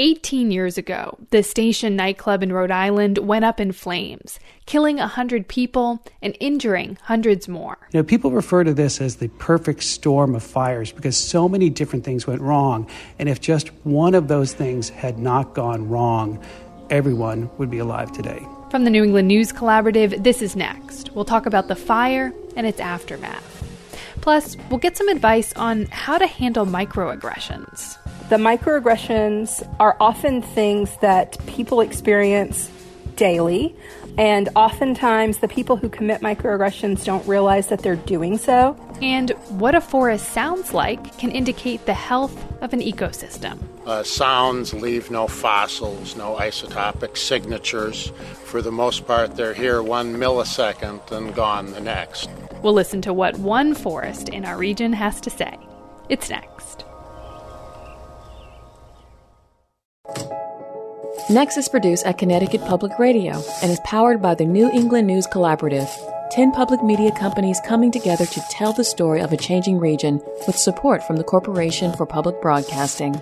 18 years ago, the Station nightclub in Rhode Island went up in flames, killing 100 people and injuring hundreds more. You know, people refer to this as the perfect storm of fires because so many different things went wrong. And if just one of those things had not gone wrong, everyone would be alive today. From the New England News Collaborative, this is next. We'll talk about the fire and its aftermath. Plus, we'll get some advice on how to handle microaggressions. The microaggressions are often things that people experience daily, and oftentimes the people who commit microaggressions don't realize that they're doing so. And what a forest sounds like can indicate the health of an ecosystem. Uh, sounds leave no fossils, no isotopic signatures. For the most part, they're here one millisecond and gone the next. We'll listen to what one forest in our region has to say. It's next. Next is produced at Connecticut Public Radio and is powered by the New England News Collaborative. 10 public media companies coming together to tell the story of a changing region with support from the Corporation for Public Broadcasting.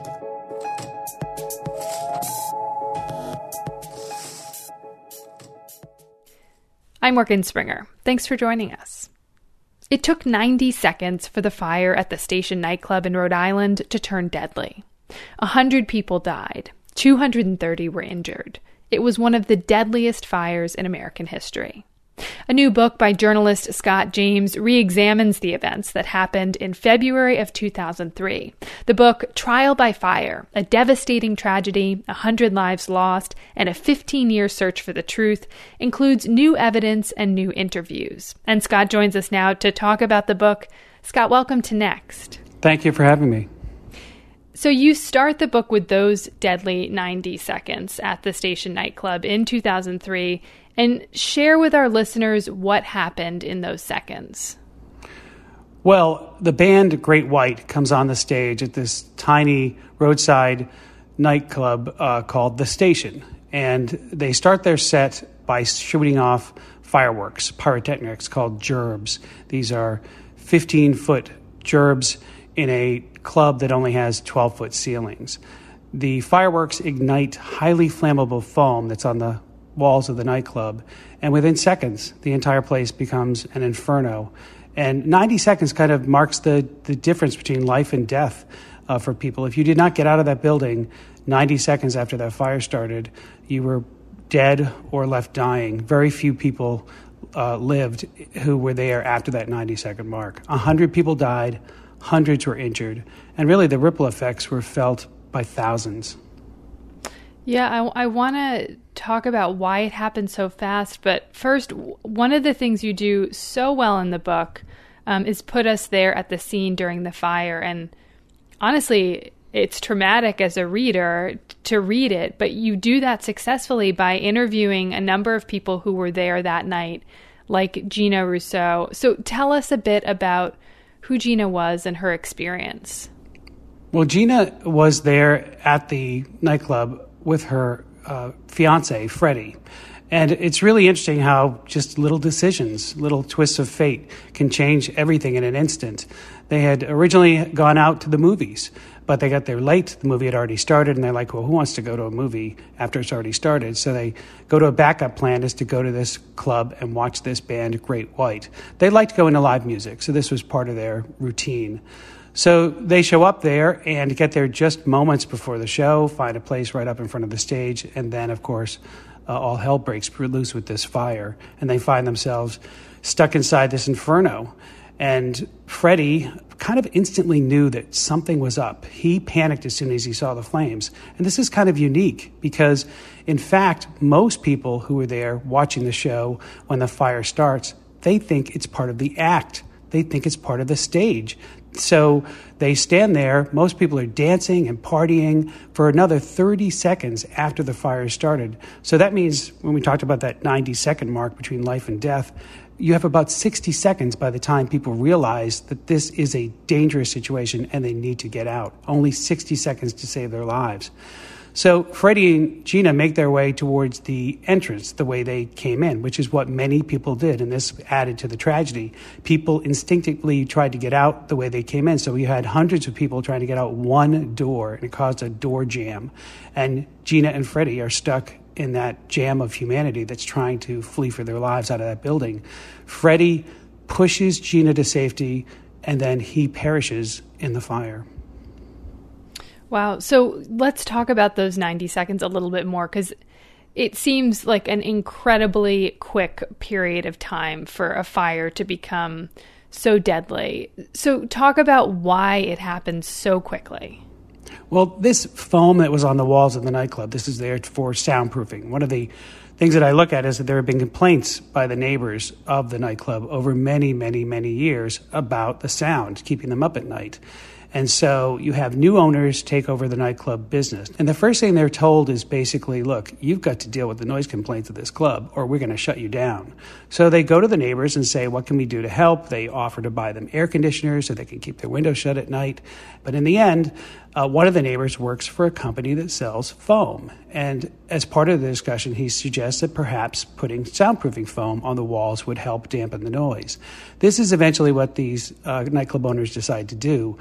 I'm Morgan Springer. Thanks for joining us. It took 90 seconds for the fire at the station nightclub in Rhode Island to turn deadly. A hundred people died, 230 were injured. It was one of the deadliest fires in American history. A new book by journalist Scott James re examines the events that happened in February of 2003. The book, Trial by Fire A Devastating Tragedy, A Hundred Lives Lost, and a 15 year search for the truth, includes new evidence and new interviews. And Scott joins us now to talk about the book. Scott, welcome to Next. Thank you for having me. So you start the book with those deadly 90 seconds at the station nightclub in 2003 and share with our listeners what happened in those seconds. Well, the band Great White comes on the stage at this tiny roadside nightclub uh, called The Station. And they start their set by shooting off fireworks, pyrotechnics called gerbs. These are 15 foot gerbs in a club that only has 12 foot ceilings. The fireworks ignite highly flammable foam that's on the walls of the nightclub, and within seconds, the entire place becomes an inferno. And 90 seconds kind of marks the, the difference between life and death uh, for people. If you did not get out of that building 90 seconds after that fire started, you were dead or left dying. Very few people uh, lived who were there after that 90 second mark. 100 people died, hundreds were injured, and really the ripple effects were felt by thousands. Yeah, I, I want to talk about why it happened so fast. But first, one of the things you do so well in the book um, is put us there at the scene during the fire. And honestly, it's traumatic as a reader to read it, but you do that successfully by interviewing a number of people who were there that night, like Gina Russo. So tell us a bit about who Gina was and her experience. Well, Gina was there at the nightclub with her uh, fiance, Freddie. And it's really interesting how just little decisions, little twists of fate can change everything in an instant. They had originally gone out to the movies, but they got there late. The movie had already started, and they're like, well, who wants to go to a movie after it's already started? So they go to a backup plan is to go to this club and watch this band, Great White. They liked going to live music, so this was part of their routine. So they show up there and get there just moments before the show, find a place right up in front of the stage, and then, of course, uh, all hell breaks loose with this fire, and they find themselves stuck inside this inferno. And Freddie kind of instantly knew that something was up. He panicked as soon as he saw the flames. And this is kind of unique because, in fact, most people who were there watching the show when the fire starts, they think it's part of the act. They think it's part of the stage. So they stand there. Most people are dancing and partying for another 30 seconds after the fire started. So that means when we talked about that 90 second mark between life and death, you have about 60 seconds by the time people realize that this is a dangerous situation and they need to get out. Only 60 seconds to save their lives. So Freddie and Gina make their way towards the entrance the way they came in, which is what many people did. And this added to the tragedy. People instinctively tried to get out the way they came in. So we had hundreds of people trying to get out one door, and it caused a door jam. And Gina and Freddie are stuck in that jam of humanity that's trying to flee for their lives out of that building. Freddie pushes Gina to safety, and then he perishes in the fire. Wow. So let's talk about those 90 seconds a little bit more because it seems like an incredibly quick period of time for a fire to become so deadly. So, talk about why it happened so quickly. Well, this foam that was on the walls of the nightclub, this is there for soundproofing. One of the things that I look at is that there have been complaints by the neighbors of the nightclub over many, many, many years about the sound, keeping them up at night. And so you have new owners take over the nightclub business. And the first thing they're told is basically, look, you've got to deal with the noise complaints of this club or we're going to shut you down. So they go to the neighbors and say, what can we do to help? They offer to buy them air conditioners so they can keep their windows shut at night. But in the end, uh, one of the neighbors works for a company that sells foam. And as part of the discussion, he suggests that perhaps putting soundproofing foam on the walls would help dampen the noise. This is eventually what these uh, nightclub owners decide to do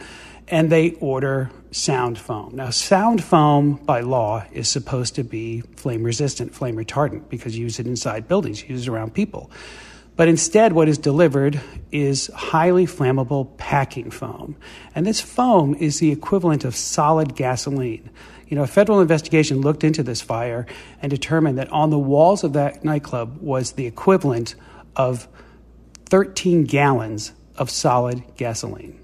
and they order sound foam. Now, sound foam by law is supposed to be flame resistant, flame retardant, because you use it inside buildings, you use it around people. But instead, what is delivered is highly flammable packing foam. And this foam is the equivalent of solid gasoline. You know, a federal investigation looked into this fire and determined that on the walls of that nightclub was the equivalent of 13 gallons of solid gasoline.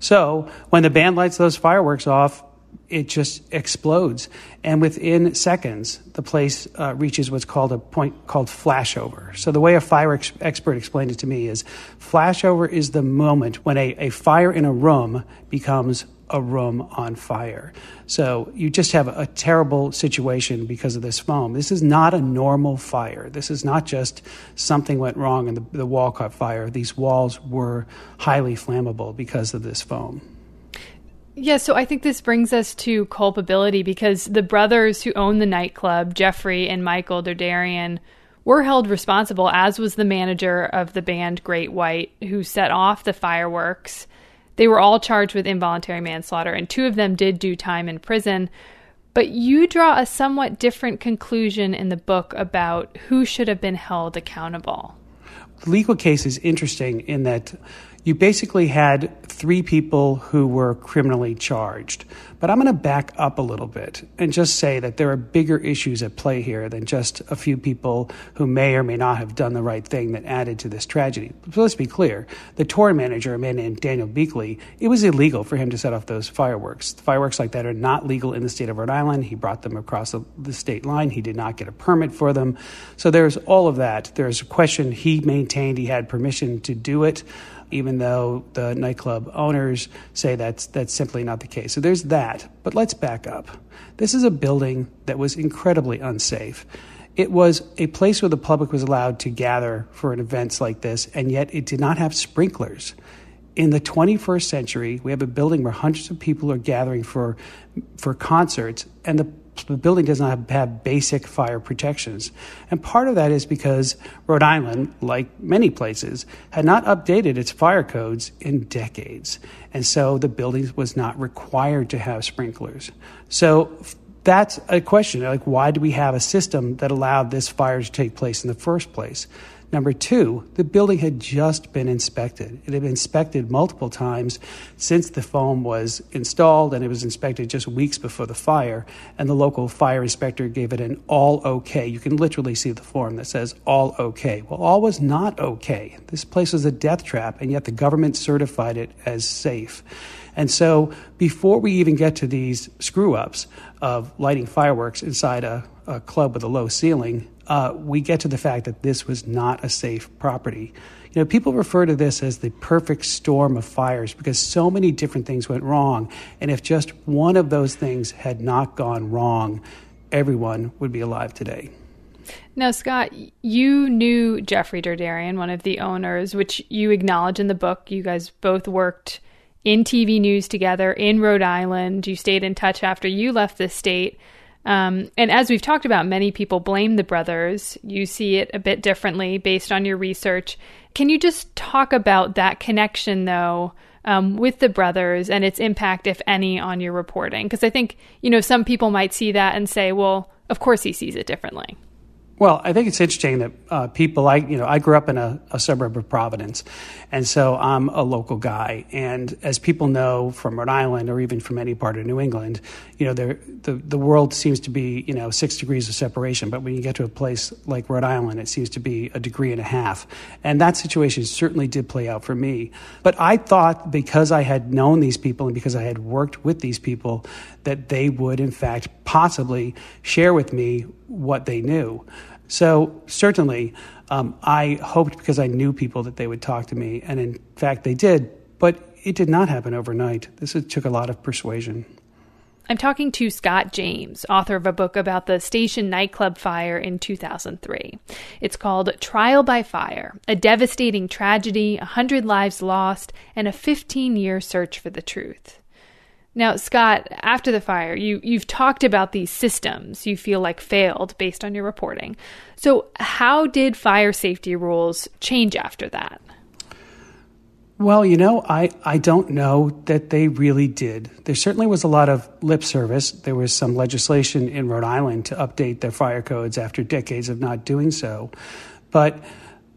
So when the band lights those fireworks off, it just explodes. And within seconds, the place uh, reaches what's called a point called flashover. So the way a fire ex- expert explained it to me is flashover is the moment when a, a fire in a room becomes a room on fire. So you just have a terrible situation because of this foam. This is not a normal fire. This is not just something went wrong and the, the wall caught fire. These walls were highly flammable because of this foam. Yeah, so I think this brings us to culpability because the brothers who own the nightclub, Jeffrey and Michael Derderian, were held responsible, as was the manager of the band Great White, who set off the fireworks. They were all charged with involuntary manslaughter, and two of them did do time in prison. But you draw a somewhat different conclusion in the book about who should have been held accountable. The legal case is interesting in that you basically had three people who were criminally charged. But I'm going to back up a little bit and just say that there are bigger issues at play here than just a few people who may or may not have done the right thing that added to this tragedy. So let's be clear. The tour manager, a man named Daniel Biechele, it was illegal for him to set off those fireworks. Fireworks like that are not legal in the state of Rhode Island. He brought them across the, the state line. He did not get a permit for them. So there's all of that. There's a question he maintained he had permission to do it even though the nightclub owners say that's, that's simply not the case. So there's that. But let's back up. This is a building that was incredibly unsafe. It was a place where the public was allowed to gather for events like this, and yet it did not have sprinklers. In the 21st century, we have a building where hundreds of people are gathering for, for concerts, and the the building does not have, basic fire protections. And part of that is because Rhode Island, like many places, had not updated its fire codes in decades. And so the building was not required to have sprinklers. So that's a question like, why do we have a system that allowed this fire to take place in the first place? Number two, the building had just been inspected. It had been inspected multiple times since the foam was installed, and it was inspected just weeks before the fire. And the local fire inspector gave it an all okay. You can literally see the form that says all okay. Well, all was not okay. This place was a death trap, and yet the government certified it as safe. And so, before we even get to these screw ups of lighting fireworks inside a, a club with a low ceiling, uh, we get to the fact that this was not a safe property. You know, people refer to this as the perfect storm of fires because so many different things went wrong. And if just one of those things had not gone wrong, everyone would be alive today. Now, Scott, you knew Jeffrey Derderian, one of the owners, which you acknowledge in the book. You guys both worked in TV news together in Rhode Island. You stayed in touch after you left the state. Um, and as we've talked about, many people blame the brothers. You see it a bit differently based on your research. Can you just talk about that connection, though, um, with the brothers and its impact, if any, on your reporting? Because I think, you know, some people might see that and say, well, of course he sees it differently. Well, I think it's interesting that uh, people like, you know, I grew up in a, a, suburb of Providence, and so I'm a local guy. And as people know from Rhode Island or even from any part of New England, you know, the, the world seems to be, you know, six degrees of separation. But when you get to a place like Rhode Island, it seems to be a degree and a half. And that situation certainly did play out for me. But I thought because I had known these people and because I had worked with these people, that they would, in fact, possibly share with me what they knew. So, certainly, um, I hoped because I knew people that they would talk to me, and in fact, they did, but it did not happen overnight. This took a lot of persuasion. I'm talking to Scott James, author of a book about the station nightclub fire in 2003. It's called Trial by Fire A Devastating Tragedy, 100 Lives Lost, and a 15 Year Search for the Truth. Now, Scott, after the fire, you, you've talked about these systems you feel like failed based on your reporting. So, how did fire safety rules change after that? Well, you know, I, I don't know that they really did. There certainly was a lot of lip service. There was some legislation in Rhode Island to update their fire codes after decades of not doing so. But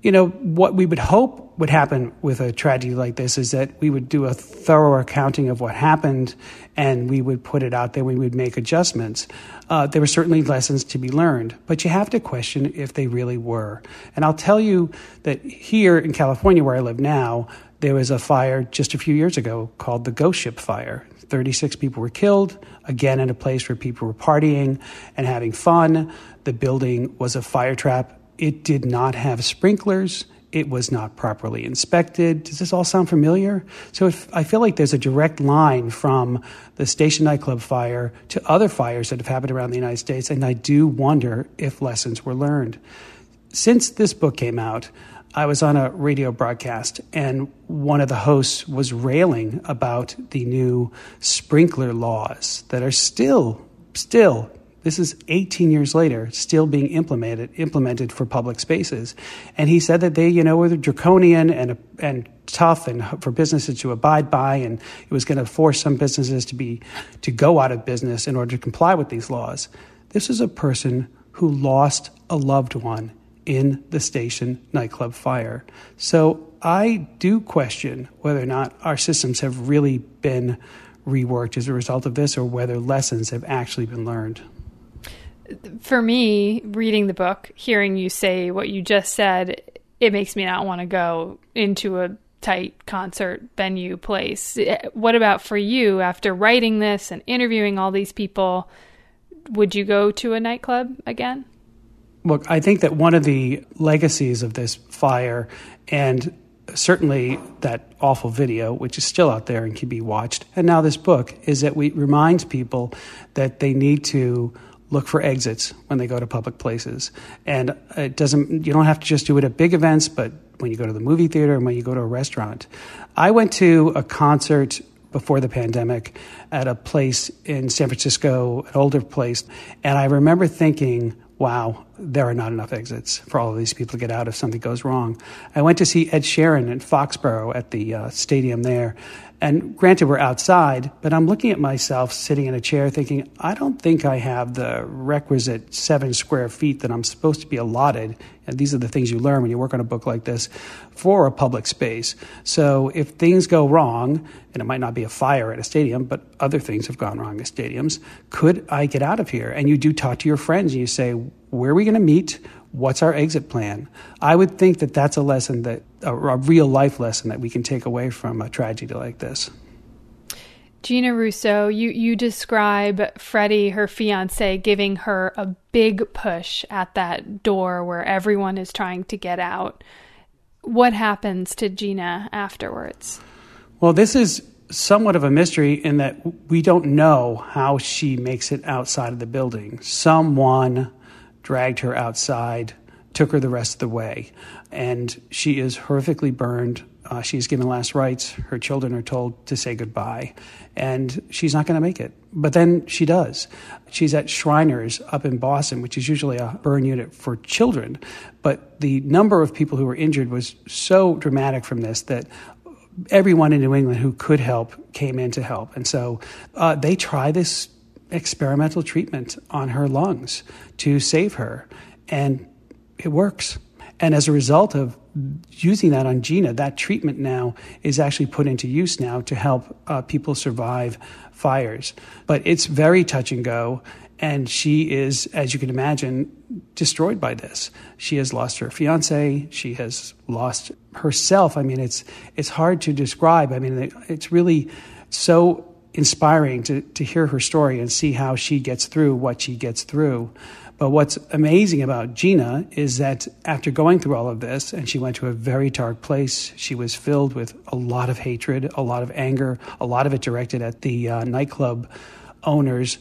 you know, what we would hope would happen with a tragedy like this is that we would do a thorough accounting of what happened and we would put it out there, we would make adjustments. Uh, there were certainly lessons to be learned, but you have to question if they really were. And I'll tell you that here in California, where I live now, there was a fire just a few years ago called the Ghost Ship Fire. 36 people were killed, again, in a place where people were partying and having fun. The building was a fire trap it did not have sprinklers. It was not properly inspected. Does this all sound familiar? So if, I feel like there's a direct line from the station nightclub fire to other fires that have happened around the United States, and I do wonder if lessons were learned. Since this book came out, I was on a radio broadcast, and one of the hosts was railing about the new sprinkler laws that are still, still this is 18 years later, still being implemented implemented for public spaces. And he said that they, you know, were draconian and and tough and for businesses to abide by, and it was going to force some businesses to be to go out of business in order to comply with these laws. This is a person who lost a loved one in the station nightclub fire. So I do question whether or not our systems have really been reworked as a result of this or whether lessons have actually been learned for me, reading the book, hearing you say what you just said, it makes me not want to go into a tight concert venue place. What about for you after writing this and interviewing all these people? Would you go to a nightclub again? Look, I think that one of the legacies of this fire and certainly that awful video, which is still out there and can be watched, and now this book, is that we remind people that they need to look for exits when they go to public places. And it doesn't, you don't have to just do it at big events, but when you go to the movie theater and when you go to a restaurant. I went to a concert before the pandemic at a place in San Francisco, an older place, and I remember thinking, wow, there are not enough exits for all of these people to get out if something goes wrong. I went to see Ed Sheeran in Foxborough at the uh, stadium there, and granted, we're outside, but I'm looking at myself sitting in a chair thinking, I don't think I have the requisite seven square feet that I'm supposed to be allotted. And these are the things you learn when you work on a book like this for a public space. So if things go wrong, and it might not be a fire at a stadium, but other things have gone wrong at stadiums, could I get out of here? And you do talk to your friends and you say, where are we going to meet? What's our exit plan? I would think that that's a lesson that a, a real life lesson that we can take away from a tragedy like this. Gina Russo, you, you describe Freddie, her fiance, giving her a big push at that door where everyone is trying to get out. What happens to Gina afterwards? Well, this is somewhat of a mystery in that we don't know how she makes it outside of the building. Someone dragged her outside, took her the rest of the way, and she is horrifically burned Uh, she's given last rites. Her children are told to say goodbye, and she's not going to make it. But then she does. She's at Shriners up in Boston, which is usually a burn unit for children. But the number of people who were injured was so dramatic from this that everyone in New England who could help came in to help. And so uh, they try this experimental treatment on her lungs to save her, and it works. And as a result of using that on Gina, that treatment now is actually put into use now to help uh, people survive fires. But it's very touch and go. And she is, as you can imagine, destroyed by this. She has lost her fiance. She has lost herself. I mean, it's, it's hard to describe. I mean, it's really so inspiring to, to hear her story and see how she gets through what she gets through. But what's amazing about Gina is that after going through all of this, and she went to a very dark place, she was filled with a lot of hatred, a lot of anger, a lot of it directed at the uh, nightclub owners.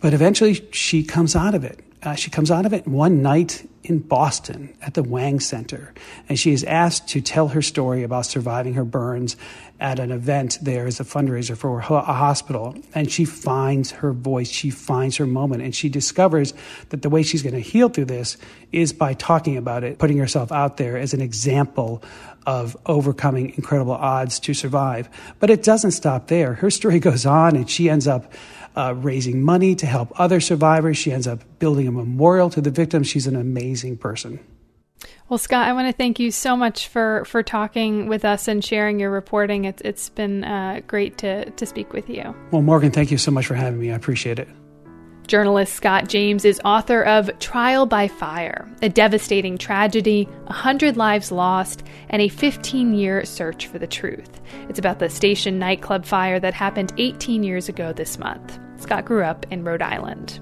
But eventually she comes out of it. Uh, she comes out of it one night in Boston at the Wang Center, and she is asked to tell her story about surviving her burns at an event there as a fundraiser for a hospital. And she finds her voice, she finds her moment, and she discovers that the way she's going to heal through this is by talking about it, putting herself out there as an example of overcoming incredible odds to survive. But it doesn't stop there. Her story goes on, and she ends up uh, raising money to help other survivors. She ends up building a memorial to the victims. She's an amazing person. Well, Scott, I want to thank you so much for, for talking with us and sharing your reporting. It's, it's been uh, great to, to speak with you. Well, Morgan, thank you so much for having me. I appreciate it. Journalist Scott James is author of Trial by Fire, a devastating tragedy, 100 lives lost, and a 15 year search for the truth. It's about the station nightclub fire that happened 18 years ago this month. Scott grew up in Rhode Island.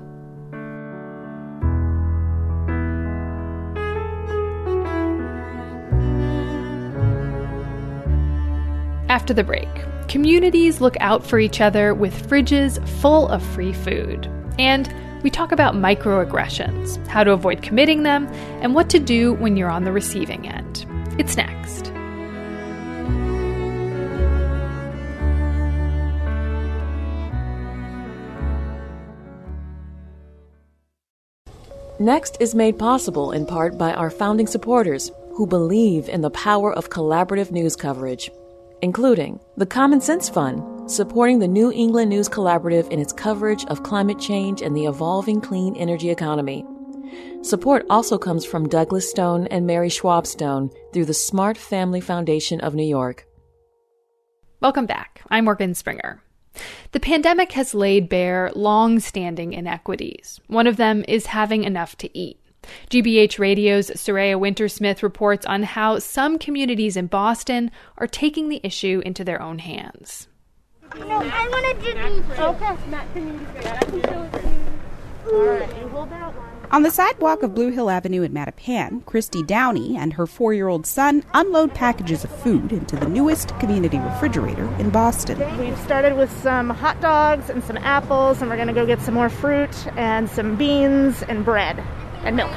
After the break, communities look out for each other with fridges full of free food. And we talk about microaggressions, how to avoid committing them, and what to do when you're on the receiving end. It's next. Next is made possible in part by our founding supporters who believe in the power of collaborative news coverage, including the Common Sense Fund, supporting the New England News Collaborative in its coverage of climate change and the evolving clean energy economy. Support also comes from Douglas Stone and Mary Schwab Stone through the Smart Family Foundation of New York. Welcome back. I'm Morgan Springer. The pandemic has laid bare long standing inequities. One of them is having enough to eat. GBH Radio's Saraya Wintersmith reports on how some communities in Boston are taking the issue into their own hands. No, I want to do these. Okay. Matt, can you I can show it to you. All right, you hold that one. On the sidewalk of Blue Hill Avenue in Mattapan, Christy Downey and her four year old son unload packages of food into the newest community refrigerator in Boston. We've started with some hot dogs and some apples, and we're going to go get some more fruit and some beans and bread and milk.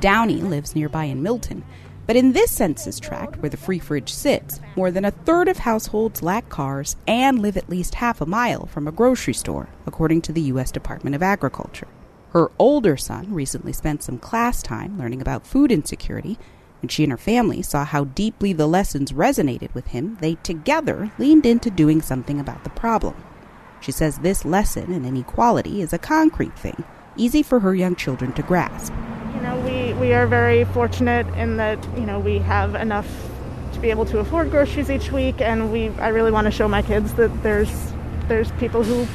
Downey lives nearby in Milton. But in this census tract where the free fridge sits, more than a third of households lack cars and live at least half a mile from a grocery store, according to the U.S. Department of Agriculture. Her older son recently spent some class time learning about food insecurity. When she and her family saw how deeply the lessons resonated with him, they together leaned into doing something about the problem. She says this lesson in inequality is a concrete thing, easy for her young children to grasp. We, are very fortunate in that, you know, we have enough to be able to afford groceries each week and we I really want to show my kids that there's there's people who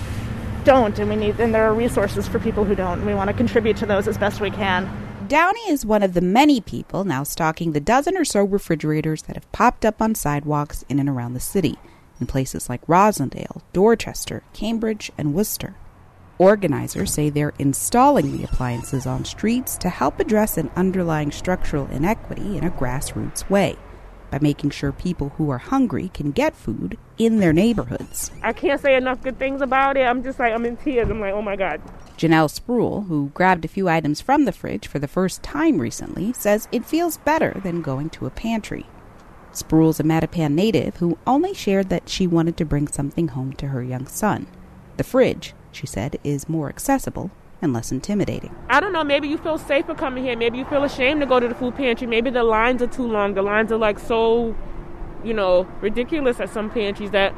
don't, and we need and there are resources for people who don't. And we want to contribute to those as best we can. Downey is one of the many people now stocking the dozen or so refrigerators that have popped up on sidewalks in and around the city, in places like Roslindale, Dorchester, Cambridge, and Worcester. Organizers say they're installing the appliances on streets to help address an underlying structural inequity in a grassroots way by making sure people who are hungry can get food in their neighborhoods. I can't say enough good things about it. I'm just like, I'm in tears. I'm like, oh my God. Janelle Spruill, who grabbed a few items from the fridge for the first time recently, says it feels better than going to a pantry. Spruill's a Mattapan native who only shared that she wanted to bring something home to her young son. The fridge, she said, is more accessible and less intimidating. I don't know, maybe you feel safer coming here. Maybe you feel ashamed to go to the food pantry. Maybe the lines are too long. The lines are like so, you know, ridiculous at some pantries that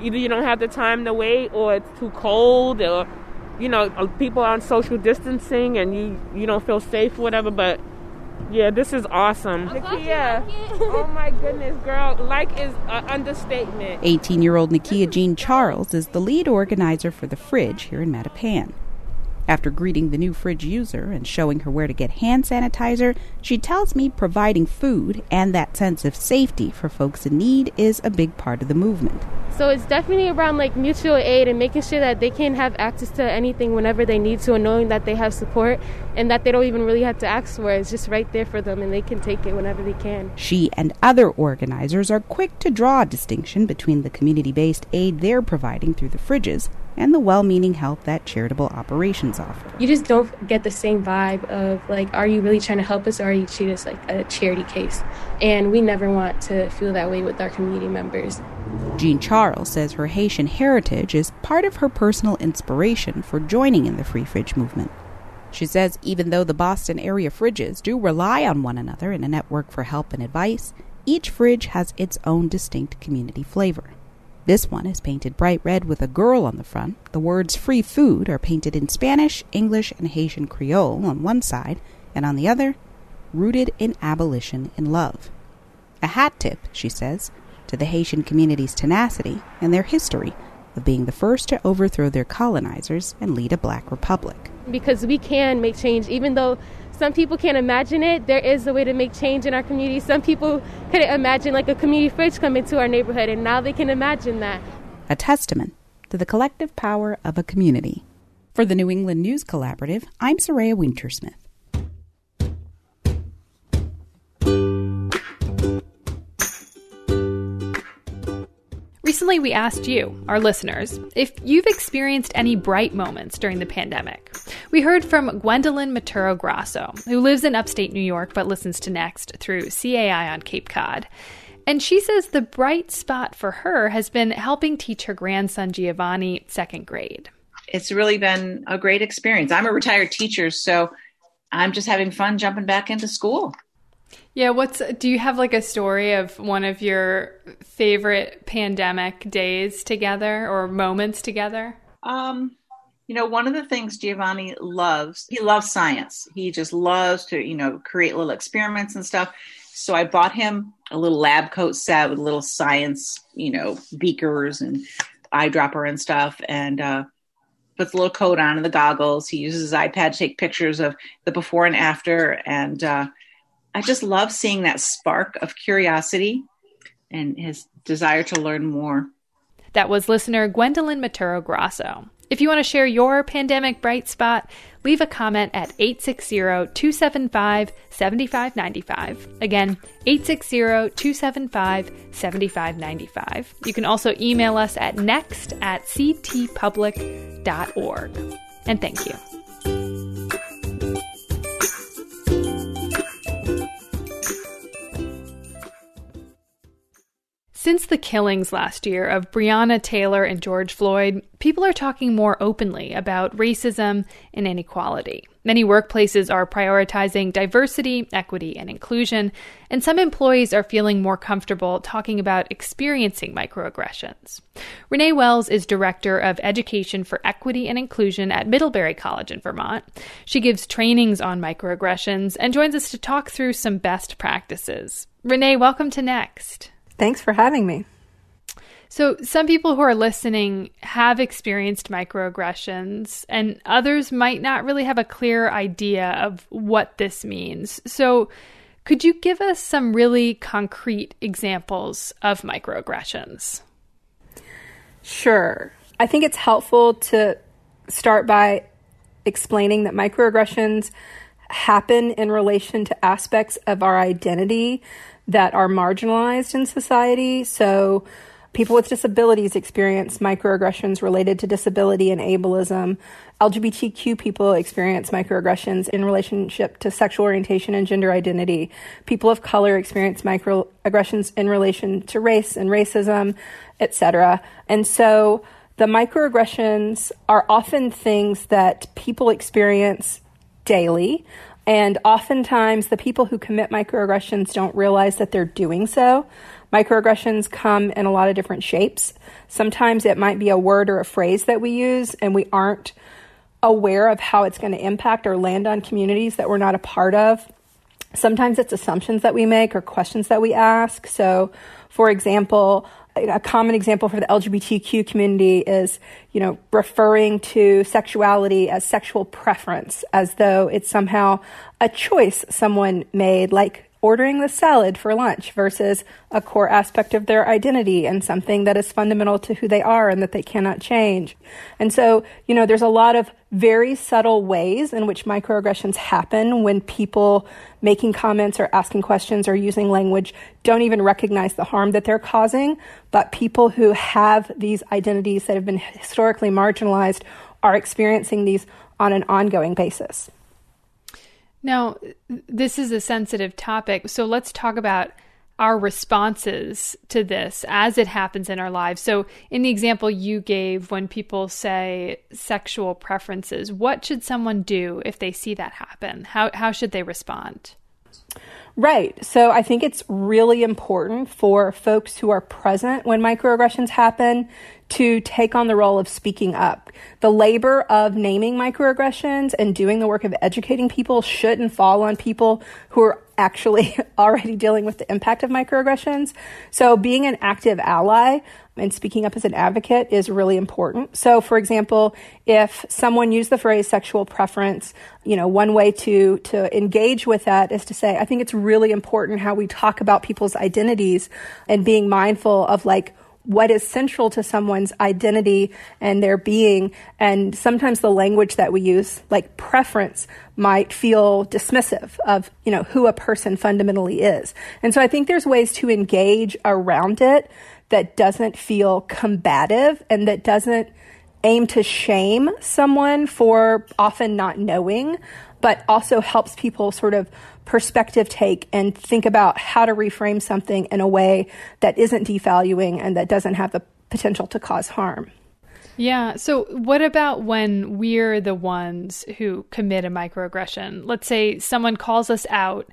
either you don't have the time to wait or it's too cold or you know, people are on social distancing and you you don't feel safe, whatever. But yeah, this is awesome. Nakia, oh my goodness, girl, like is an understatement. 18 year old Nakia Jean Charles is the lead organizer for the fridge here in Mattapan. After greeting the new fridge user and showing her where to get hand sanitizer, she tells me providing food and that sense of safety for folks in need is a big part of the movement. So it's definitely around like mutual aid and making sure that they can have access to anything whenever they need to and knowing that they have support and that they don't even really have to ask for it. It's just right there for them and they can take it whenever they can. She and other organizers are quick to draw a distinction between the community based aid they're providing through the fridges and the well meaning help that charitable operations offer. You just don't get the same vibe of like, are you really trying to help us or are you treating us like a charity case? And we never want to feel that way with our community members. Jean Charles says her Haitian heritage is part of her personal inspiration for joining in the free fridge movement. She says even though the Boston area fridges do rely on one another in a network for help and advice, each fridge has its own distinct community flavor. This one is painted bright red with a girl on the front. The words free food are painted in Spanish, English, and Haitian Creole on one side, and on the other, rooted in abolition in love. A hat tip, she says, to the Haitian community's tenacity and their history of being the first to overthrow their colonizers and lead a black republic. Because we can make change, even though some people can't imagine it. There is a way to make change in our community. Some people couldn't imagine like a community fridge coming to our neighborhood, and now they can imagine that. A testament to the collective power of a community. For the New England News Collaborative, I'm Saraya Wintersmith. Recently, we asked you, our listeners, if you've experienced any bright moments during the pandemic. We heard from Gwendolyn Maturo Grasso, who lives in upstate New York but listens to Next through CAI on Cape Cod. And she says the bright spot for her has been helping teach her grandson Giovanni second grade. It's really been a great experience. I'm a retired teacher, so I'm just having fun jumping back into school. Yeah, what's do you have like a story of one of your favorite pandemic days together or moments together? Um, you know, one of the things Giovanni loves, he loves science. He just loves to, you know, create little experiments and stuff. So I bought him a little lab coat set with little science, you know, beakers and eyedropper and stuff. And uh, puts a little coat on and the goggles. He uses his iPad to take pictures of the before and after. And uh, I just love seeing that spark of curiosity and his desire to learn more. That was listener Gwendolyn Maturo Grasso. If you want to share your pandemic bright spot, leave a comment at 860 275 7595. Again, 860 275 7595. You can also email us at next at ctpublic.org. And thank you. Since the killings last year of Breonna Taylor and George Floyd, people are talking more openly about racism and inequality. Many workplaces are prioritizing diversity, equity, and inclusion, and some employees are feeling more comfortable talking about experiencing microaggressions. Renee Wells is Director of Education for Equity and Inclusion at Middlebury College in Vermont. She gives trainings on microaggressions and joins us to talk through some best practices. Renee, welcome to Next. Thanks for having me. So, some people who are listening have experienced microaggressions, and others might not really have a clear idea of what this means. So, could you give us some really concrete examples of microaggressions? Sure. I think it's helpful to start by explaining that microaggressions happen in relation to aspects of our identity that are marginalized in society. So, People with disabilities experience microaggressions related to disability and ableism. LGBTQ people experience microaggressions in relationship to sexual orientation and gender identity. People of color experience microaggressions in relation to race and racism, etc. And so the microaggressions are often things that people experience daily. And oftentimes, the people who commit microaggressions don't realize that they're doing so. Microaggressions come in a lot of different shapes. Sometimes it might be a word or a phrase that we use, and we aren't aware of how it's going to impact or land on communities that we're not a part of. Sometimes it's assumptions that we make or questions that we ask. So, for example, a common example for the LGBTQ community is, you know, referring to sexuality as sexual preference, as though it's somehow a choice someone made, like ordering the salad for lunch versus a core aspect of their identity and something that is fundamental to who they are and that they cannot change. And so, you know, there's a lot of very subtle ways in which microaggressions happen when people making comments or asking questions or using language don't even recognize the harm that they're causing. But people who have these identities that have been historically marginalized are experiencing these on an ongoing basis. Now, this is a sensitive topic, so let's talk about our responses to this as it happens in our lives. So, in the example you gave, when people say sexual preferences, what should someone do if they see that happen? How, how should they respond? Right. So I think it's really important for folks who are present when microaggressions happen to take on the role of speaking up. The labor of naming microaggressions and doing the work of educating people shouldn't fall on people who are actually already dealing with the impact of microaggressions. So being an active ally and speaking up as an advocate is really important. So, for example, if someone used the phrase sexual preference, you know, one way to, to engage with that is to say, I think it's really important how we talk about people's identities and being mindful of like, what is central to someone's identity and their being. And sometimes the language that we use, like preference, might feel dismissive of, you know, who a person fundamentally is. And so I think there's ways to engage around it that doesn't feel combative and that doesn't aim to shame someone for often not knowing, but also helps people sort of perspective take and think about how to reframe something in a way that isn't devaluing and that doesn't have the potential to cause harm. Yeah. So, what about when we're the ones who commit a microaggression? Let's say someone calls us out.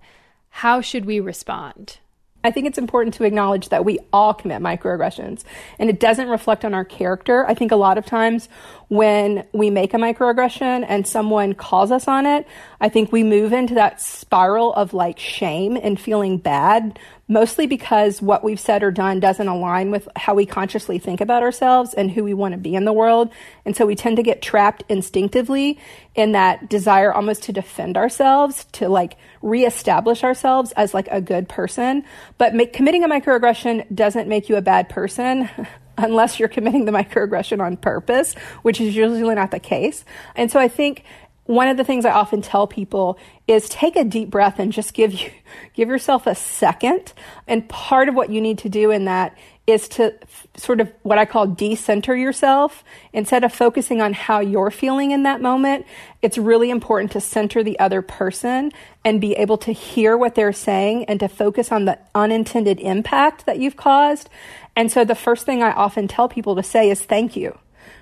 How should we respond? I think it's important to acknowledge that we all commit microaggressions and it doesn't reflect on our character. I think a lot of times when we make a microaggression and someone calls us on it, I think we move into that spiral of like shame and feeling bad, mostly because what we've said or done doesn't align with how we consciously think about ourselves and who we want to be in the world. And so we tend to get trapped instinctively in that desire almost to defend ourselves, to like reestablish ourselves as like a good person. But make, committing a microaggression doesn't make you a bad person. unless you're committing the microaggression on purpose, which is usually not the case. And so I think one of the things I often tell people is take a deep breath and just give you give yourself a second. And part of what you need to do in that is to f- sort of what I call decenter yourself. Instead of focusing on how you're feeling in that moment, it's really important to center the other person and be able to hear what they're saying and to focus on the unintended impact that you've caused. And so the first thing I often tell people to say is thank you,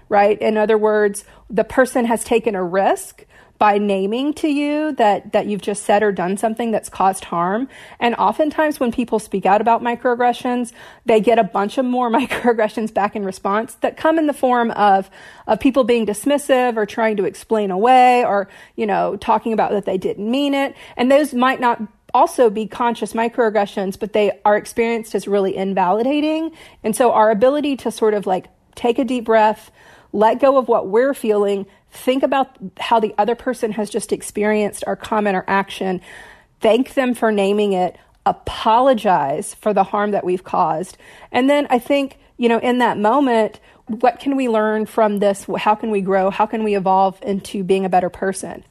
right? In other words, the person has taken a risk by naming to you that, that you've just said or done something that's caused harm. And oftentimes when people speak out about microaggressions, they get a bunch of more microaggressions back in response that come in the form of, of people being dismissive or trying to explain away or, you know, talking about that they didn't mean it. And those might not also be conscious microaggressions, but they are experienced as really invalidating. And so our ability to sort of like take a deep breath, let go of what we're feeling, think about how the other person has just experienced our comment or action, thank them for naming it, apologize for the harm that we've caused. And then I think, you know, in that moment, what can we learn from this? How can we grow? How can we evolve into being a better person?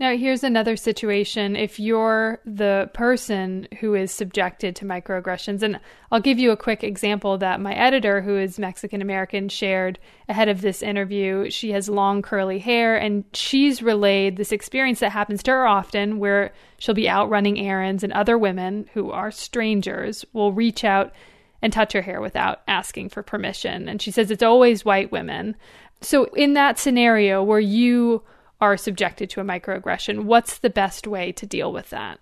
Now, here's another situation. If you're the person who is subjected to microaggressions, and I'll give you a quick example that my editor, who is Mexican American, shared ahead of this interview. She has long curly hair, and she's relayed this experience that happens to her often where she'll be out running errands, and other women who are strangers will reach out and touch her hair without asking for permission. And she says it's always white women. So, in that scenario where you are subjected to a microaggression, what's the best way to deal with that?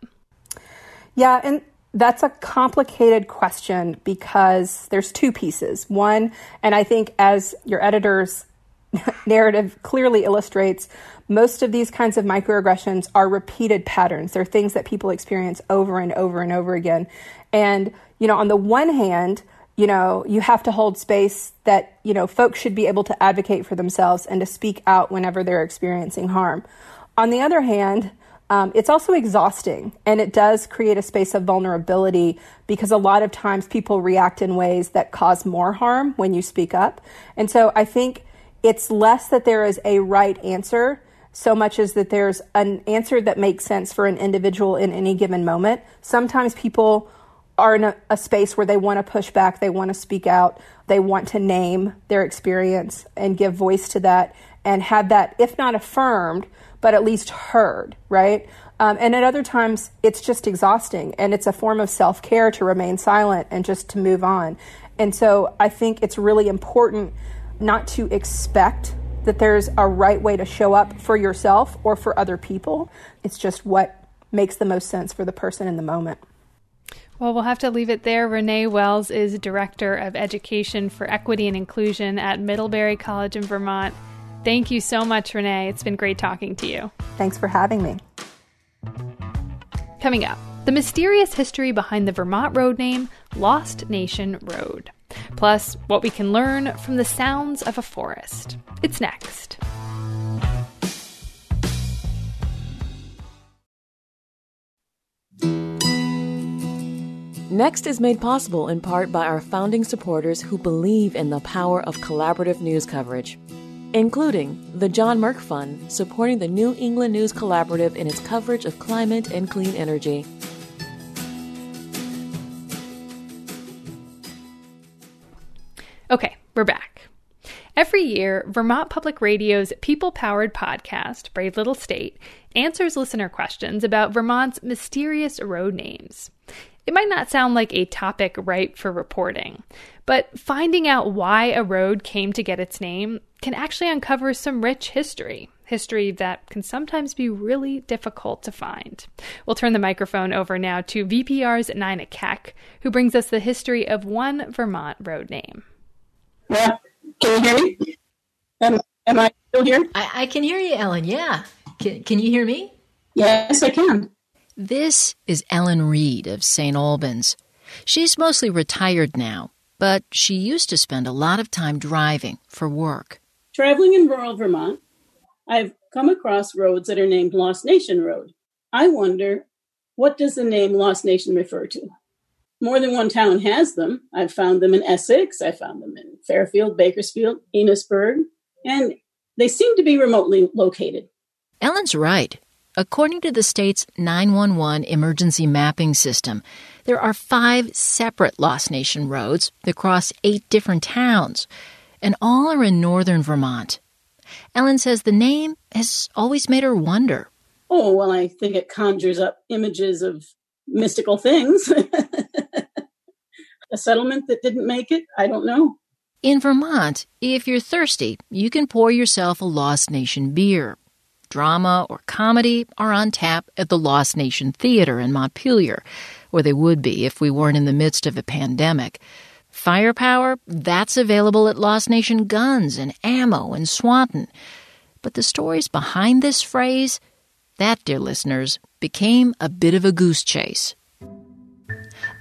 Yeah, and that's a complicated question because there's two pieces. One, and I think as your editor's narrative clearly illustrates, most of these kinds of microaggressions are repeated patterns. They're things that people experience over and over and over again. And, you know, on the one hand, you know, you have to hold space that, you know, folks should be able to advocate for themselves and to speak out whenever they're experiencing harm. On the other hand, um, it's also exhausting and it does create a space of vulnerability because a lot of times people react in ways that cause more harm when you speak up. And so I think it's less that there is a right answer so much as that there's an answer that makes sense for an individual in any given moment. Sometimes people are in a, a space where they want to push back, they want to speak out, they want to name their experience and give voice to that and have that, if not affirmed, but at least heard, right? Um, and at other times, it's just exhausting and it's a form of self care to remain silent and just to move on. And so I think it's really important not to expect that there's a right way to show up for yourself or for other people. It's just what makes the most sense for the person in the moment. Well, we'll have to leave it there. Renee Wells is Director of Education for Equity and Inclusion at Middlebury College in Vermont. Thank you so much, Renee. It's been great talking to you. Thanks for having me. Coming up, the mysterious history behind the Vermont road name Lost Nation Road. Plus, what we can learn from the sounds of a forest. It's next. Next is made possible in part by our founding supporters who believe in the power of collaborative news coverage, including the John Merck Fund, supporting the New England News Collaborative in its coverage of climate and clean energy. Okay, we're back. Every year, Vermont Public Radio's people powered podcast, Brave Little State, answers listener questions about Vermont's mysterious road names. It might not sound like a topic ripe for reporting, but finding out why a road came to get its name can actually uncover some rich history. History that can sometimes be really difficult to find. We'll turn the microphone over now to VPR's Nina Keck, who brings us the history of one Vermont road name. Yeah. Can you hear me? Am, am I still here? I, I can hear you, Ellen. Yeah. Can, can you hear me? Yes, I can. This is Ellen Reed of St. Albans. She's mostly retired now, but she used to spend a lot of time driving for work. Traveling in rural Vermont, I've come across roads that are named Lost Nation Road. I wonder, what does the name Lost Nation refer to? More than one town has them. I've found them in Essex, I found them in Fairfield, Bakersfield, Enosburg, and they seem to be remotely located. Ellen's right. According to the state's 911 emergency mapping system, there are five separate Lost Nation roads that cross eight different towns, and all are in northern Vermont. Ellen says the name has always made her wonder. Oh, well, I think it conjures up images of mystical things. A settlement that didn't make it? I don't know. In Vermont, if you're thirsty, you can pour yourself a Lost Nation beer drama, or comedy are on tap at the Lost Nation Theater in Montpelier, where they would be if we weren't in the midst of a pandemic. Firepower, that's available at Lost Nation Guns and Ammo in Swanton. But the stories behind this phrase, that, dear listeners, became a bit of a goose chase.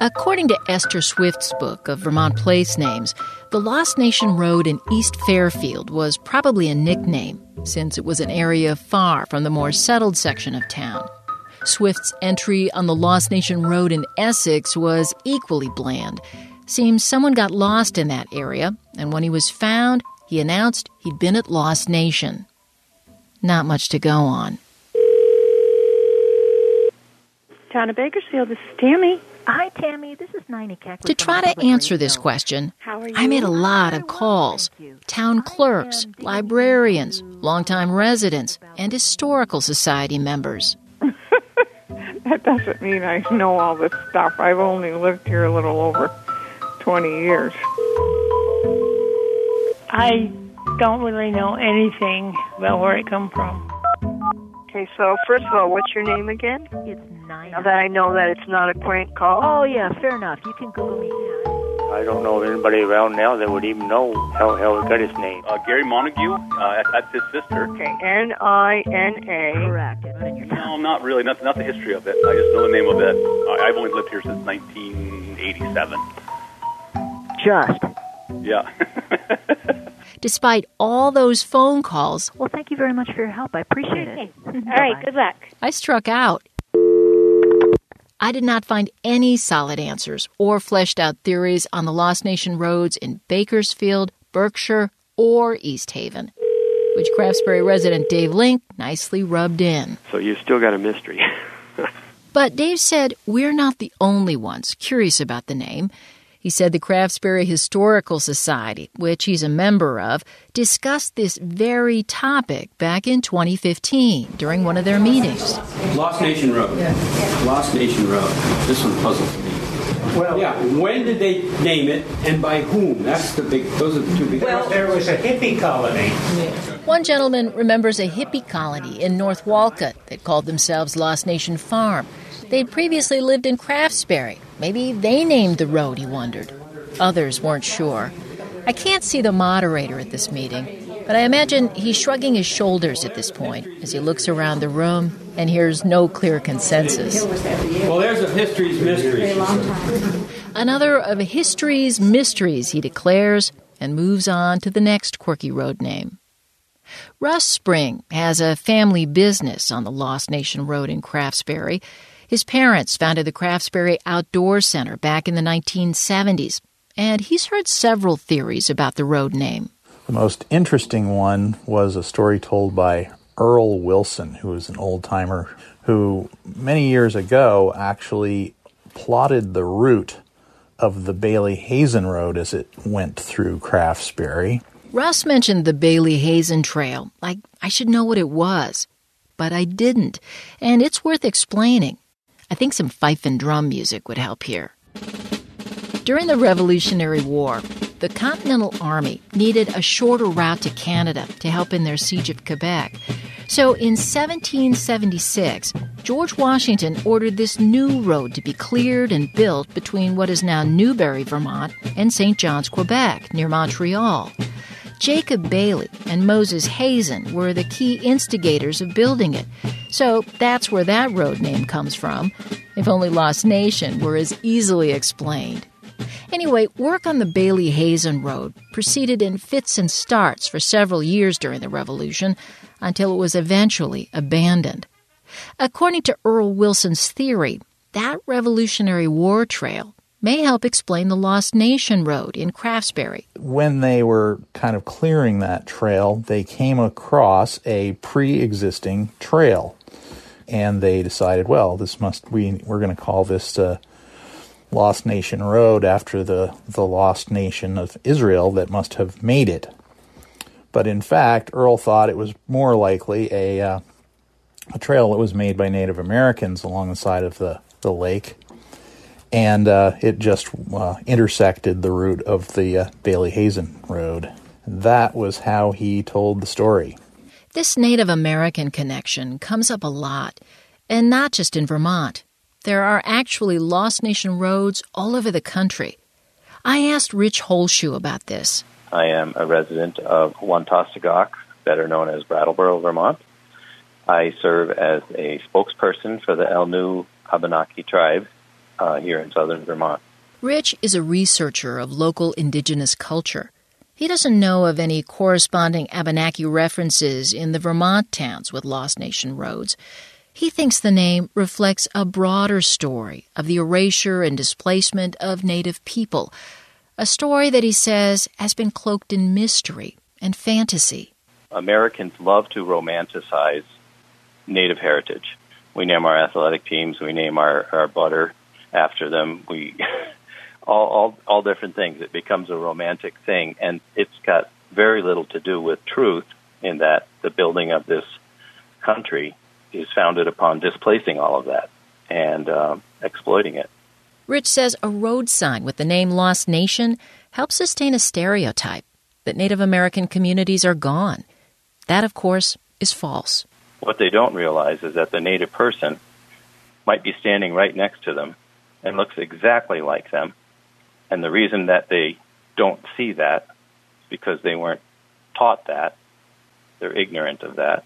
According to Esther Swift's book of Vermont place names, the Lost Nation Road in East Fairfield was probably a nickname, since it was an area far from the more settled section of town. Swift's entry on the Lost Nation Road in Essex was equally bland. Seems someone got lost in that area, and when he was found, he announced he'd been at Lost Nation. Not much to go on. town of Bakersfield. This is Tammy. Hi, Tammy. This is Nina Keck. To try to answer this question, I made a lot of calls. Town clerks, librarians, longtime residents, and historical society members. that doesn't mean I know all this stuff. I've only lived here a little over 20 years. I don't really know anything about where it come from. Okay, so first of all, what's your name again? It's nine. Now that I know that it's not a prank call. Oh yeah, fair enough. You can Google me. I don't know of anybody around now that would even know how, how he got his name. Uh, Gary Montague, uh, that's his sister. Okay, N I N A. Correct. No, not really. Not, not the history of it. I just know the name of it. I, I've only lived here since 1987. Just. Yeah. Despite all those phone calls, Well, thank you very much for your help. I appreciate it. All right, good luck. I struck out. I did not find any solid answers or fleshed out theories on the Lost Nation roads in Bakersfield, Berkshire, or East Haven, which Craftsbury resident Dave Link nicely rubbed in. So you still got a mystery. But Dave said we're not the only ones curious about the name. He said the Craftsbury Historical Society, which he's a member of, discussed this very topic back in 2015 during one of their meetings. Lost Nation Road. Lost Nation Road. This one puzzles me. Well, yeah. When did they name it, and by whom? That's the big. Those are the two big. Well, there was a hippie colony. One gentleman remembers a hippie colony in North Wolcott that called themselves Lost Nation Farm. They'd previously lived in Craftsbury. Maybe they named the road, he wondered. Others weren't sure. I can't see the moderator at this meeting, but I imagine he's shrugging his shoulders at this point as he looks around the room and hears no clear consensus. Well, there's a history's mystery. Another of history's mysteries, he declares, and moves on to the next quirky road name. Russ Spring has a family business on the Lost Nation Road in Craftsbury. His parents founded the Craftsbury Outdoor Center back in the 1970s, and he's heard several theories about the road name. The most interesting one was a story told by Earl Wilson, who was an old timer who many years ago actually plotted the route of the Bayley Hazen Road as it went through Craftsbury. Russ mentioned the Bayley Hazen Trail, like I should know what it was. But I didn't, and it's worth explaining. I think some fife and drum music would help here. During the Revolutionary War, the Continental Army needed a shorter route to Canada to help in their siege of Quebec. So in 1776, George Washington ordered this new road to be cleared and built between what is now Newbury, Vermont, and St. John's, Quebec, near Montreal. Jacob Bayley and Moses Hazen were the key instigators of building it. So that's where that road name comes from. If only Lost Nation were as easily explained. Anyway, work on the Bayley Hazen Road proceeded in fits and starts for several years during the Revolution until it was eventually abandoned. According to Earl Wilson's theory, that Revolutionary War trail may help explain the Lost Nation Road in Craftsbury. When they were kind of clearing that trail, they came across a pre-existing trail, and they decided, well, this must we we're going to call this uh, Lost Nation Road after the the lost nation of Israel that must have made it. But in fact, Earl thought it was more likely a uh, a trail that was made by Native Americans along the side of the, the lake and uh, it just uh, intersected the route of the uh, Bayley Hazen Road. That was how he told the story. This Native American connection comes up a lot, and not just in Vermont. There are actually Lost Nation roads all over the country. I asked Rich Holschuh about this. I am a resident of Wantostegok, better known as Brattleboro, Vermont. I serve as a spokesperson for the Elnu Abenaki tribe uh, here in southern Vermont. Rich is a researcher of local indigenous culture. He doesn't know of any corresponding Abenaki references in the Vermont towns with Lost Nation roads. He thinks the name reflects a broader story of the erasure and displacement of Native people, a story that he says has been cloaked in mystery and fantasy. Americans love to romanticize Native heritage. We name our athletic teams. We name our, our butter after them. We all, all all different things. It becomes a romantic thing, and it's got very little to do with truth. In that the building of this country is founded upon displacing all of that and um, exploiting it. Rich says a road sign with the name Lost Nation helps sustain a stereotype that Native American communities are gone. That, of course, is false. What they don't realize is that the Native person might be standing right next to them and looks exactly like them. And the reason that they don't see that is because they weren't taught that. They're ignorant of that.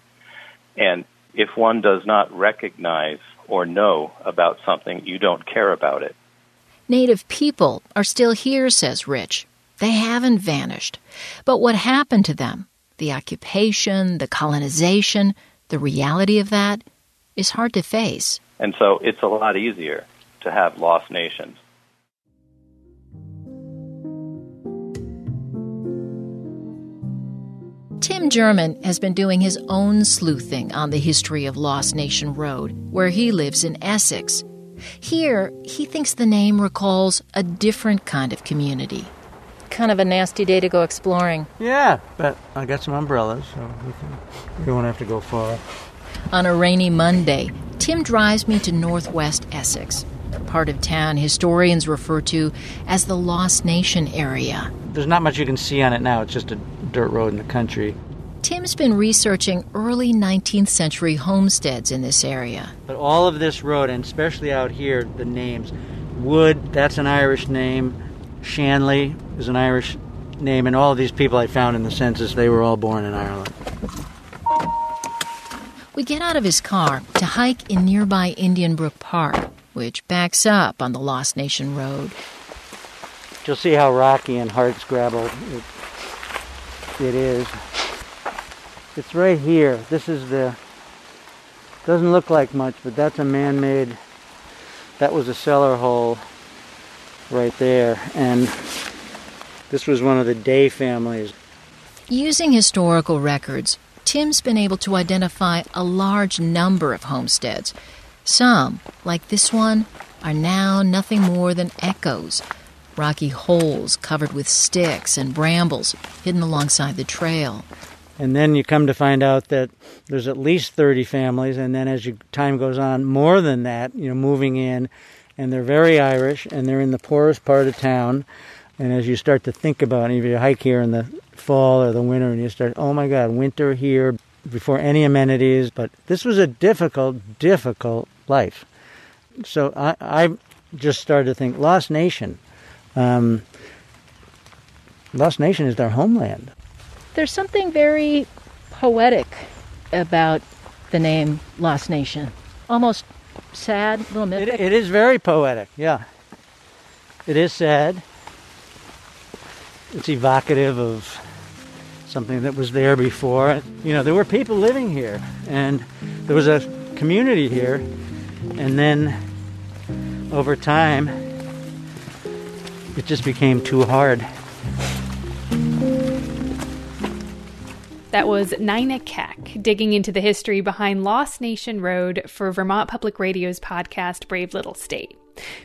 And if one does not recognize or know about something, you don't care about it. Native people are still here, says Rich. They haven't vanished. But what happened to them, the occupation, the colonization, the reality of that, is hard to face. And so it's a lot easier to have lost nations. Tim Jerman has been doing his own sleuthing on the history of Lost Nation Road, where he lives in Essex. Here, he thinks the name recalls a different kind of community. Kind of a nasty day to go exploring. Yeah, but I got some umbrellas, so we, can, we won't have to go far. On a rainy Monday, Tim drives me to northwest Essex, a part of town historians refer to as the Lost Nation area. There's not much you can see on it now, it's just a dirt road in the country. Tim's been researching early 19th century homesteads in this area. But all of this road, and especially out here, the names Wood, that's an Irish name. Shanley is an Irish name, and all of these people I found in the census, they were all born in Ireland. We get out of his car to hike in nearby Indian Brook Park, which backs up on the Lost Nation Road. You'll see how rocky and hardscrabble it, it is. It's right here. This is the. Doesn't look like much, but that's a man-made. That was a cellar hole, right there, and this was one of the Day families. Using historical records, Tim's been able to identify a large number of homesteads. Some, like this one, are now nothing more than echoes rocky holes covered with sticks and brambles hidden alongside the trail. And then you come to find out that there's at least 30 families, and then as you, time goes on, more than that, you know, moving in, and they're very Irish, and they're in the poorest part of town. And as you start to think about it, if you hike here in the fall or the winter, and you start, oh my God, winter here before any amenities. But this was a difficult, difficult life. So I, I just started to think, Lost Nation. Um, Lost Nation is their homeland. There's something very poetic about the name Lost Nation. Almost sad, a little mythic. It, it is very poetic, yeah. It is sad. It's evocative of something that was there before. You know, there were people living here, and there was a community here, and then over time, it just became too hard. That was Nina Keck digging into the history behind Lost Nation Road for Vermont Public Radio's podcast Brave Little State.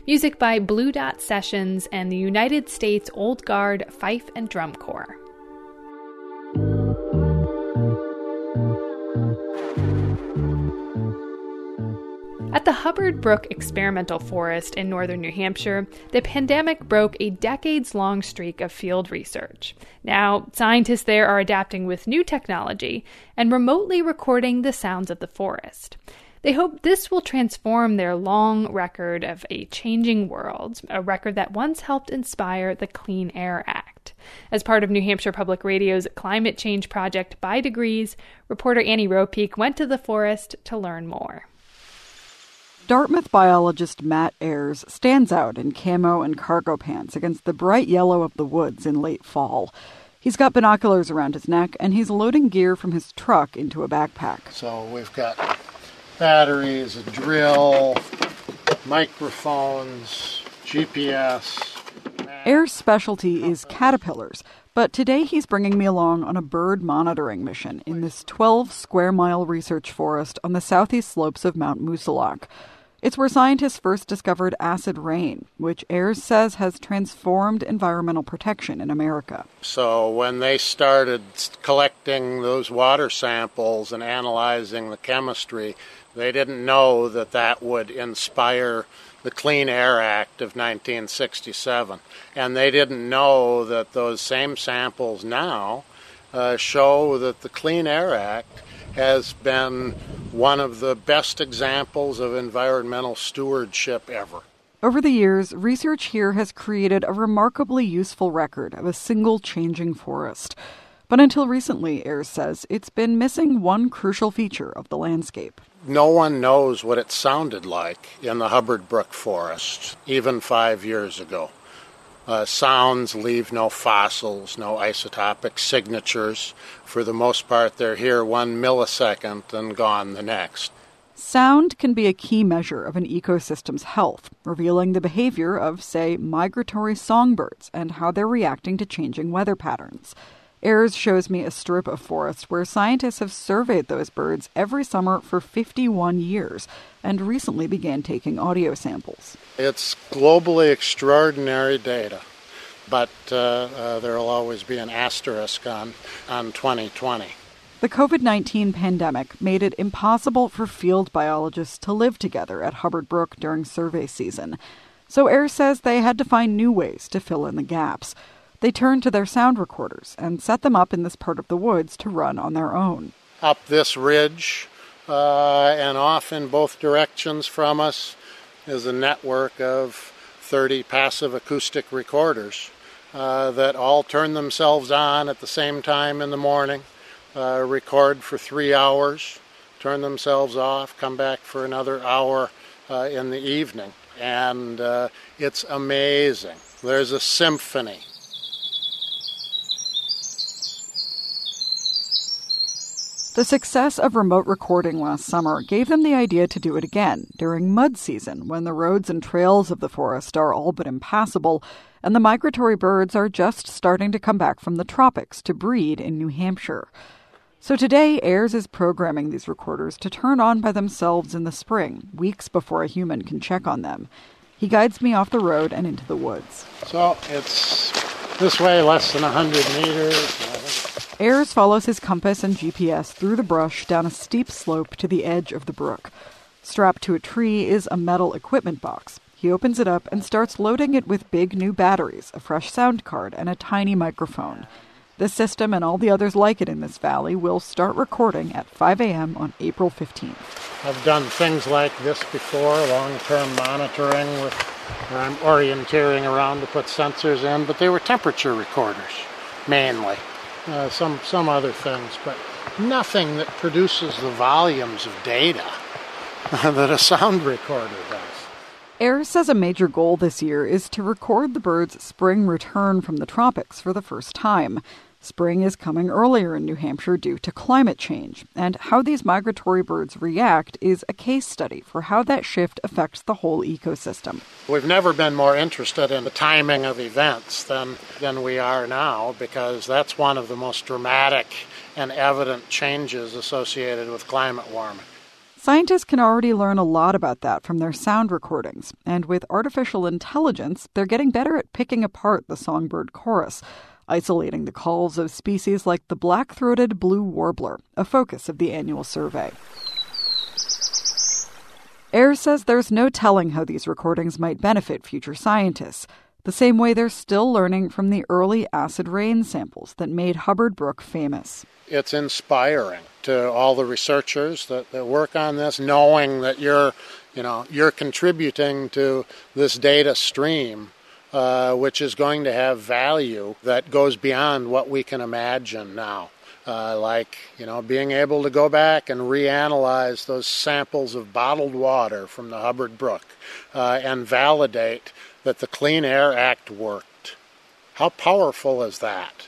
Music by Blue Dot Sessions and the United States Old Guard Fife and Drum Corps. At the Hubbard Brook Experimental Forest in northern New Hampshire, the pandemic broke a decades long streak of field research. Now, scientists there are adapting with new technology and remotely recording the sounds of the forest. They hope this will transform their long record of a changing world, a record that once helped inspire the Clean Air Act. As part of New Hampshire Public Radio's climate change project by degrees, reporter Annie Ropeek went to the forest to learn more. Dartmouth biologist Matt Ayres stands out in camo and cargo pants against the bright yellow of the woods in late fall. He's got binoculars around his neck and he's loading gear from his truck into a backpack. So we've got batteries, a drill, microphones, GPS. Ayres' specialty is caterpillars, But today he's bringing me along on a bird monitoring mission in this 12 square mile research forest on the southeast slopes of Mount Moosilauke. It's where scientists first discovered acid rain, which Ayres says has transformed environmental protection in America. So when they started collecting those water samples and analyzing the chemistry, they didn't know that that would inspire the Clean Air Act of 1967. And they didn't know that those same samples now uh, show that the Clean Air Act has been one of the best examples of environmental stewardship ever. Over the years, research here has created a remarkably useful record of a single changing forest. But until recently, Ayres says, it's been missing one crucial feature of the landscape no one knows what it sounded like in the Hubbard Brook Forest, even five years ago. Uh, sounds leave no fossils, no isotopic signatures. For the most part, they're here one millisecond and gone the next. Sound can be a key measure of an ecosystem's health, revealing the behavior of, say, migratory songbirds and how they're reacting to changing weather patterns. Ayres shows me a strip of forest where scientists have surveyed those birds every summer for 51 years and recently began taking audio samples. It's globally extraordinary data, but uh, uh, there will always be an asterisk on, on 2020. The COVID 19 pandemic made it impossible for field biologists to live together at Hubbard Brook during survey season. So Ayres says they had to find new ways to fill in the gaps. They turned to their sound recorders and set them up in this part of the woods to run on their own. Up this ridge uh, and off in both directions from us is a network of 30 passive acoustic recorders uh, that all turn themselves on at the same time in the morning, uh, record for three hours, turn themselves off, come back for another hour uh, in the evening. And uh, it's amazing. There's a symphony The success of remote recording last summer gave them the idea to do it again during mud season when the roads and trails of the forest are all but impassable and the migratory birds are just starting to come back from the tropics to breed in New Hampshire. So today, Ayres is programming these recorders to turn on by themselves in the spring, weeks before a human can check on them. He guides me off the road and into the woods. So it's this way, less than 100 meters. Ayres follows his compass and GPS through the brush down a steep slope to the edge of the brook. Strapped to a tree is a metal equipment box. He opens it up and starts loading it with big new batteries, a fresh sound card, and a tiny microphone. This system and all the others like it in this valley will start recording at 5 a.m. on April 15th. I've done things like this before, long term monitoring with where I'm orienteering around to put sensors in, but they were temperature recorders mainly uh, some some other things, but nothing that produces the volumes of data that a sound recorder does. Ayres says a major goal this year is to record the bird's spring return from the tropics for the first time. Spring is coming earlier in New Hampshire due to climate change, and how these migratory birds react is a case study for how that shift affects the whole ecosystem. We've never been more interested in the timing of events than, than we are now because that's one of the most dramatic and evident changes associated with climate warming. Scientists can already learn a lot about that from their sound recordings, and with artificial intelligence, they're getting better at picking apart the songbird chorus isolating the calls of species like the black throated blue warbler, a focus of the annual survey. Ayres says there's no telling how these recordings might benefit future scientists, the same way they're still learning from the early acid rain samples that made Hubbard Brook famous. It's inspiring to all the researchers that, that work on this, knowing that you're, you know, you're contributing to this data stream uh, which is going to have value that goes beyond what we can imagine now. Uh, like you know being able to go back and reanalyze those samples of bottled water from the Hubbard Brook uh, and validate that the Clean Air Act worked. How powerful is that?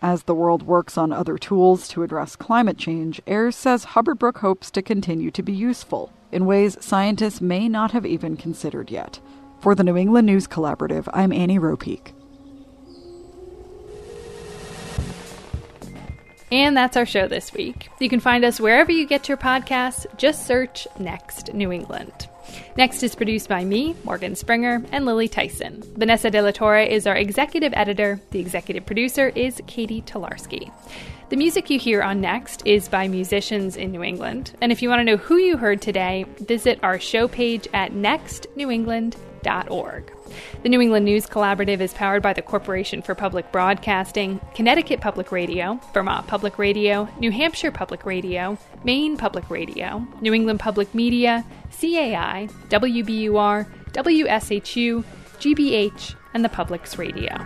As the world works on other tools to address climate change, Ayres says Hubbard Brook hopes to continue to be useful in ways scientists may not have even considered yet. For the New England News Collaborative, I'm Annie Ropeek. And that's our show this week. You can find us wherever you get your podcasts. Just search Next New England. Next is produced by me, Morgan Springer, and Lily Tyson. Vanessa De La Torre is our executive editor. The executive producer is Katie Tolarski. The music you hear on Next is by musicians in New England. And if you want to know who you heard today, visit our show page at The New England News Collaborative is powered by the Corporation for Public Broadcasting, Connecticut Public Radio, Vermont Public Radio, New Hampshire Public Radio, Maine Public Radio, New England Public Media, CAI, WBUR, WSHU, GBH, and the Public's Radio.